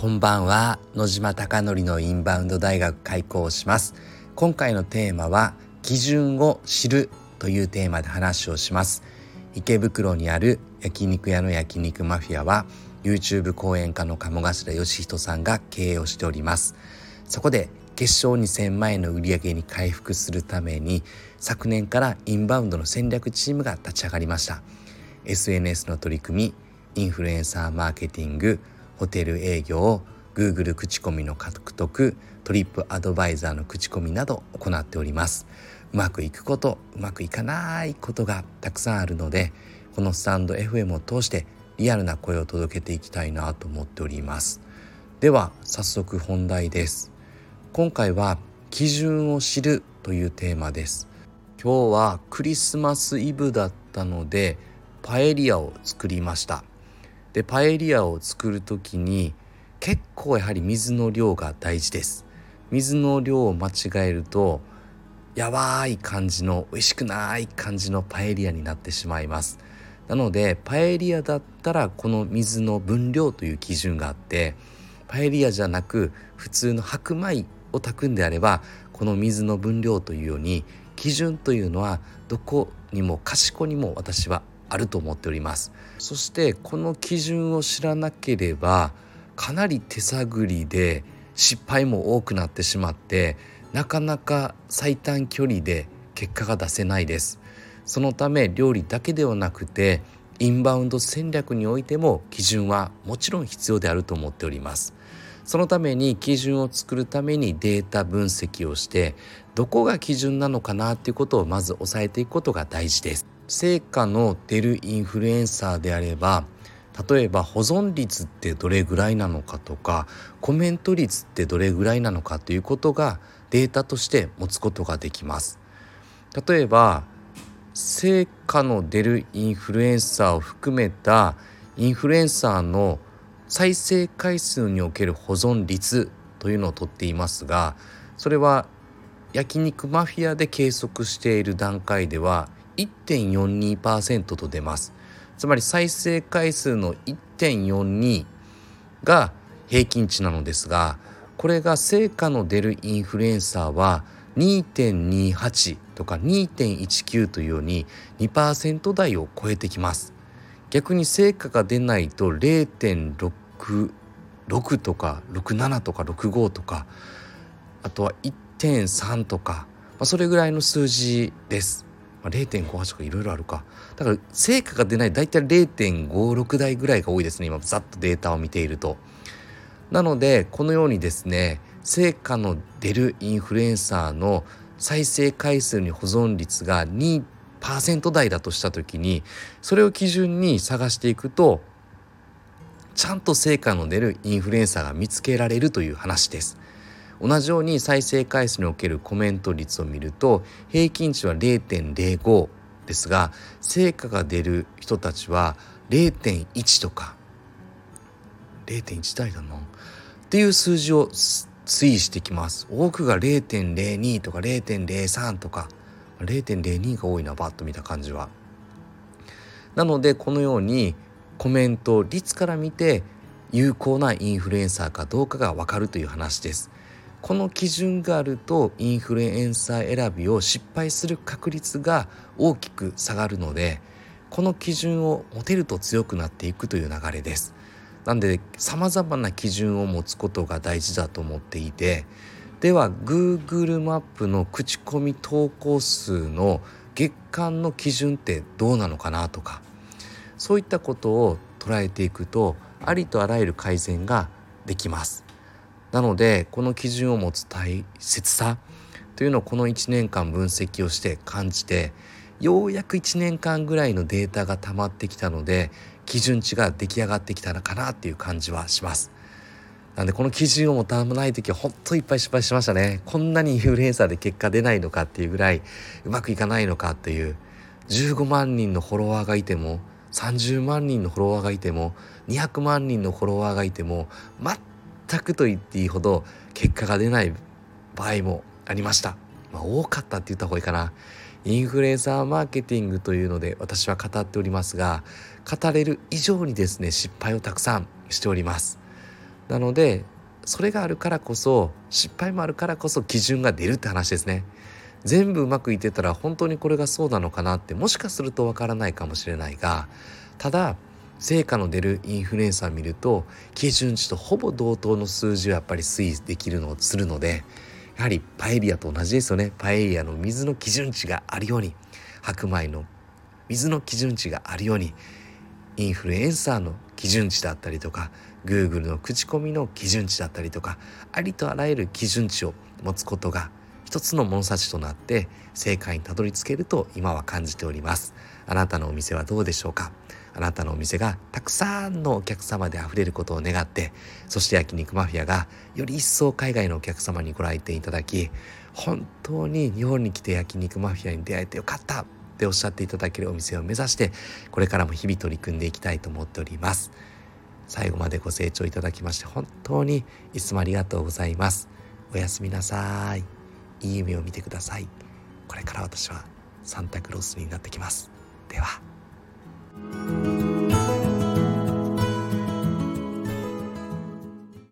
こんばんは。野島貴則のインバウンド大学開校します。今回のテーマは基準を知るというテーマで話をします。池袋にある焼肉屋の焼肉マフィアは YouTube 講演家の鴨頭義人さんが経営をしております。そこで決勝2000万円の売り上げに回復するために昨年からインバウンドの戦略チームが立ち上がりました。SNS の取り組みインフルエンサーマーケティングホテル営業 Google 口コミの獲得トリップアドバイザーの口コミなど行っております。うまくいくことうまくいかないことがたくさんあるのでこのスタンド FM を通してリアルな声を届けていきたいなと思っております。では早速本題です。今回は基準を知るというテーマです。今日はクリスマスイブだったのでパエリアを作りました。でパエリアを作る時に結構やはり水の量が大事です。水の量を間違えるとやばい感じの美味しくない感じのパエリアになってしまいます。なのでパエリアだったらこの水の分量という基準があってパエリアじゃなく普通の白米を炊くんであればこの水の分量というように基準というのはどこにも賢にも私はあると思っております。そしてこの基準を知らなければかなり手探りで失敗も多くなってしまってなかなか最短距離で結果が出せないです。そのため料理だけではなくてインバウンド戦略においても基準はもちろん必要であると思っております。そのために基準を作るためにデータ分析をしてどこが基準なのかなっていうことをまず押さえていくことが大事です。成果の出るインフルエンサーであれば例えば保存率ってどれぐらいなのかとかコメント率ってどれぐらいなのかということがデータとして持つことができます。例えば成果の出るインフルエンサーを含めたインフルエンサーの再生回数における保存率というのをとっていますがそれは焼肉マフィアで計測している段階では1.42%と出ます。つまり再生回数の1.42が平均値なのですがこれが成果の出るインフルエンサーは2.28とか2.19というように2%台を超えてきます。逆に成果が出ないと0.66とか67とか65とかあとは1.3とか、まあ、それぐらいの数字です。まあ、0.58とかいろいろあるかだから成果が出ない大体0.56台ぐらいが多いですね今ざっとデータを見ているとなのでこのようにですね成果の出るインフルエンサーの再生回数に保存率が2%台だとした時にそれを基準に探していくとちゃんと成果の出るインフルエンサーが見つけられるという話です。同じように再生回数におけるコメント率を見ると平均値は0.05ですが成果が出る人たちは0.1とか。0.1台だな。っていう数字を推移してきます。多くが0.02とか0.03とか。0.02が多いなバッと見た感じは。なのでこのようにコメント率から見て有効なインフルエンサーかどうかが分かるという話です。この基準があるとインフルエンサー選びを失敗する確率が大きく下がるのでこの基準を持てると強くなっていくという流れです。なんで様々な基準を持つことが大事だと思っていてでは Google マップの口コミ投稿数の月間の基準ってどうなのかなとかそういったことを捉えていくとありとあらゆる改善ができます。なのでこの基準を持つ大切さというのをこの1年間分析をして感じてようやく1年間ぐらいのデータが溜まってきたので基準値が出来上がってきたのかなっていう感じはします。なんでこの基準を持たない時は本当いっぱい失敗しましたね。こんなにインフルエンサーで結果出ないのかっていうぐらいうまくいかないのかっていう15万人のフォロワーがいても30万人のフォロワーがいても200万人のフォロワーがいても全くと言っていいほど結果が出ない場合もありました。まあ、多かったって言った方がいいかな。インフルエンサーマーケティングというので私は語っておりますが語れる以上にですね失敗をたくさんしておりますなのでそれがあるからこそ失敗もあるからこそ基準が出るって話ですね全部うまくいってたら本当にこれがそうなのかなってもしかするとわからないかもしれないがただ成果の出るインフルエンサー見ると基準値とほぼ同等の数字をやっぱり推移できるのをするのでやはりパエリアと同じですよね。パエリアの水の基準値があるように白米の水の基準値があるようにインフルエンサーの基準値だったりとか Google の口コミの基準値だったりとかありとあらゆる基準値を持つことが一つの物差しとなって正解にたどり着けると今は感じております。あなたのお店はどうでしょうか？あなたのお店がたくさんのお客様で溢れることを願ってそして焼肉マフィアがより一層海外のお客様にご来店いただき本当に日本に来て焼肉マフィアに出会えてよかったっておっしゃっていただけるお店を目指してこれからも日々取り組んでいきたいと思っております。最後までご清聴いただきまして本当にいつもありがとうございます。おやすみなさい。いい夢を見てください。これから私はサンタクロースになってきます。では。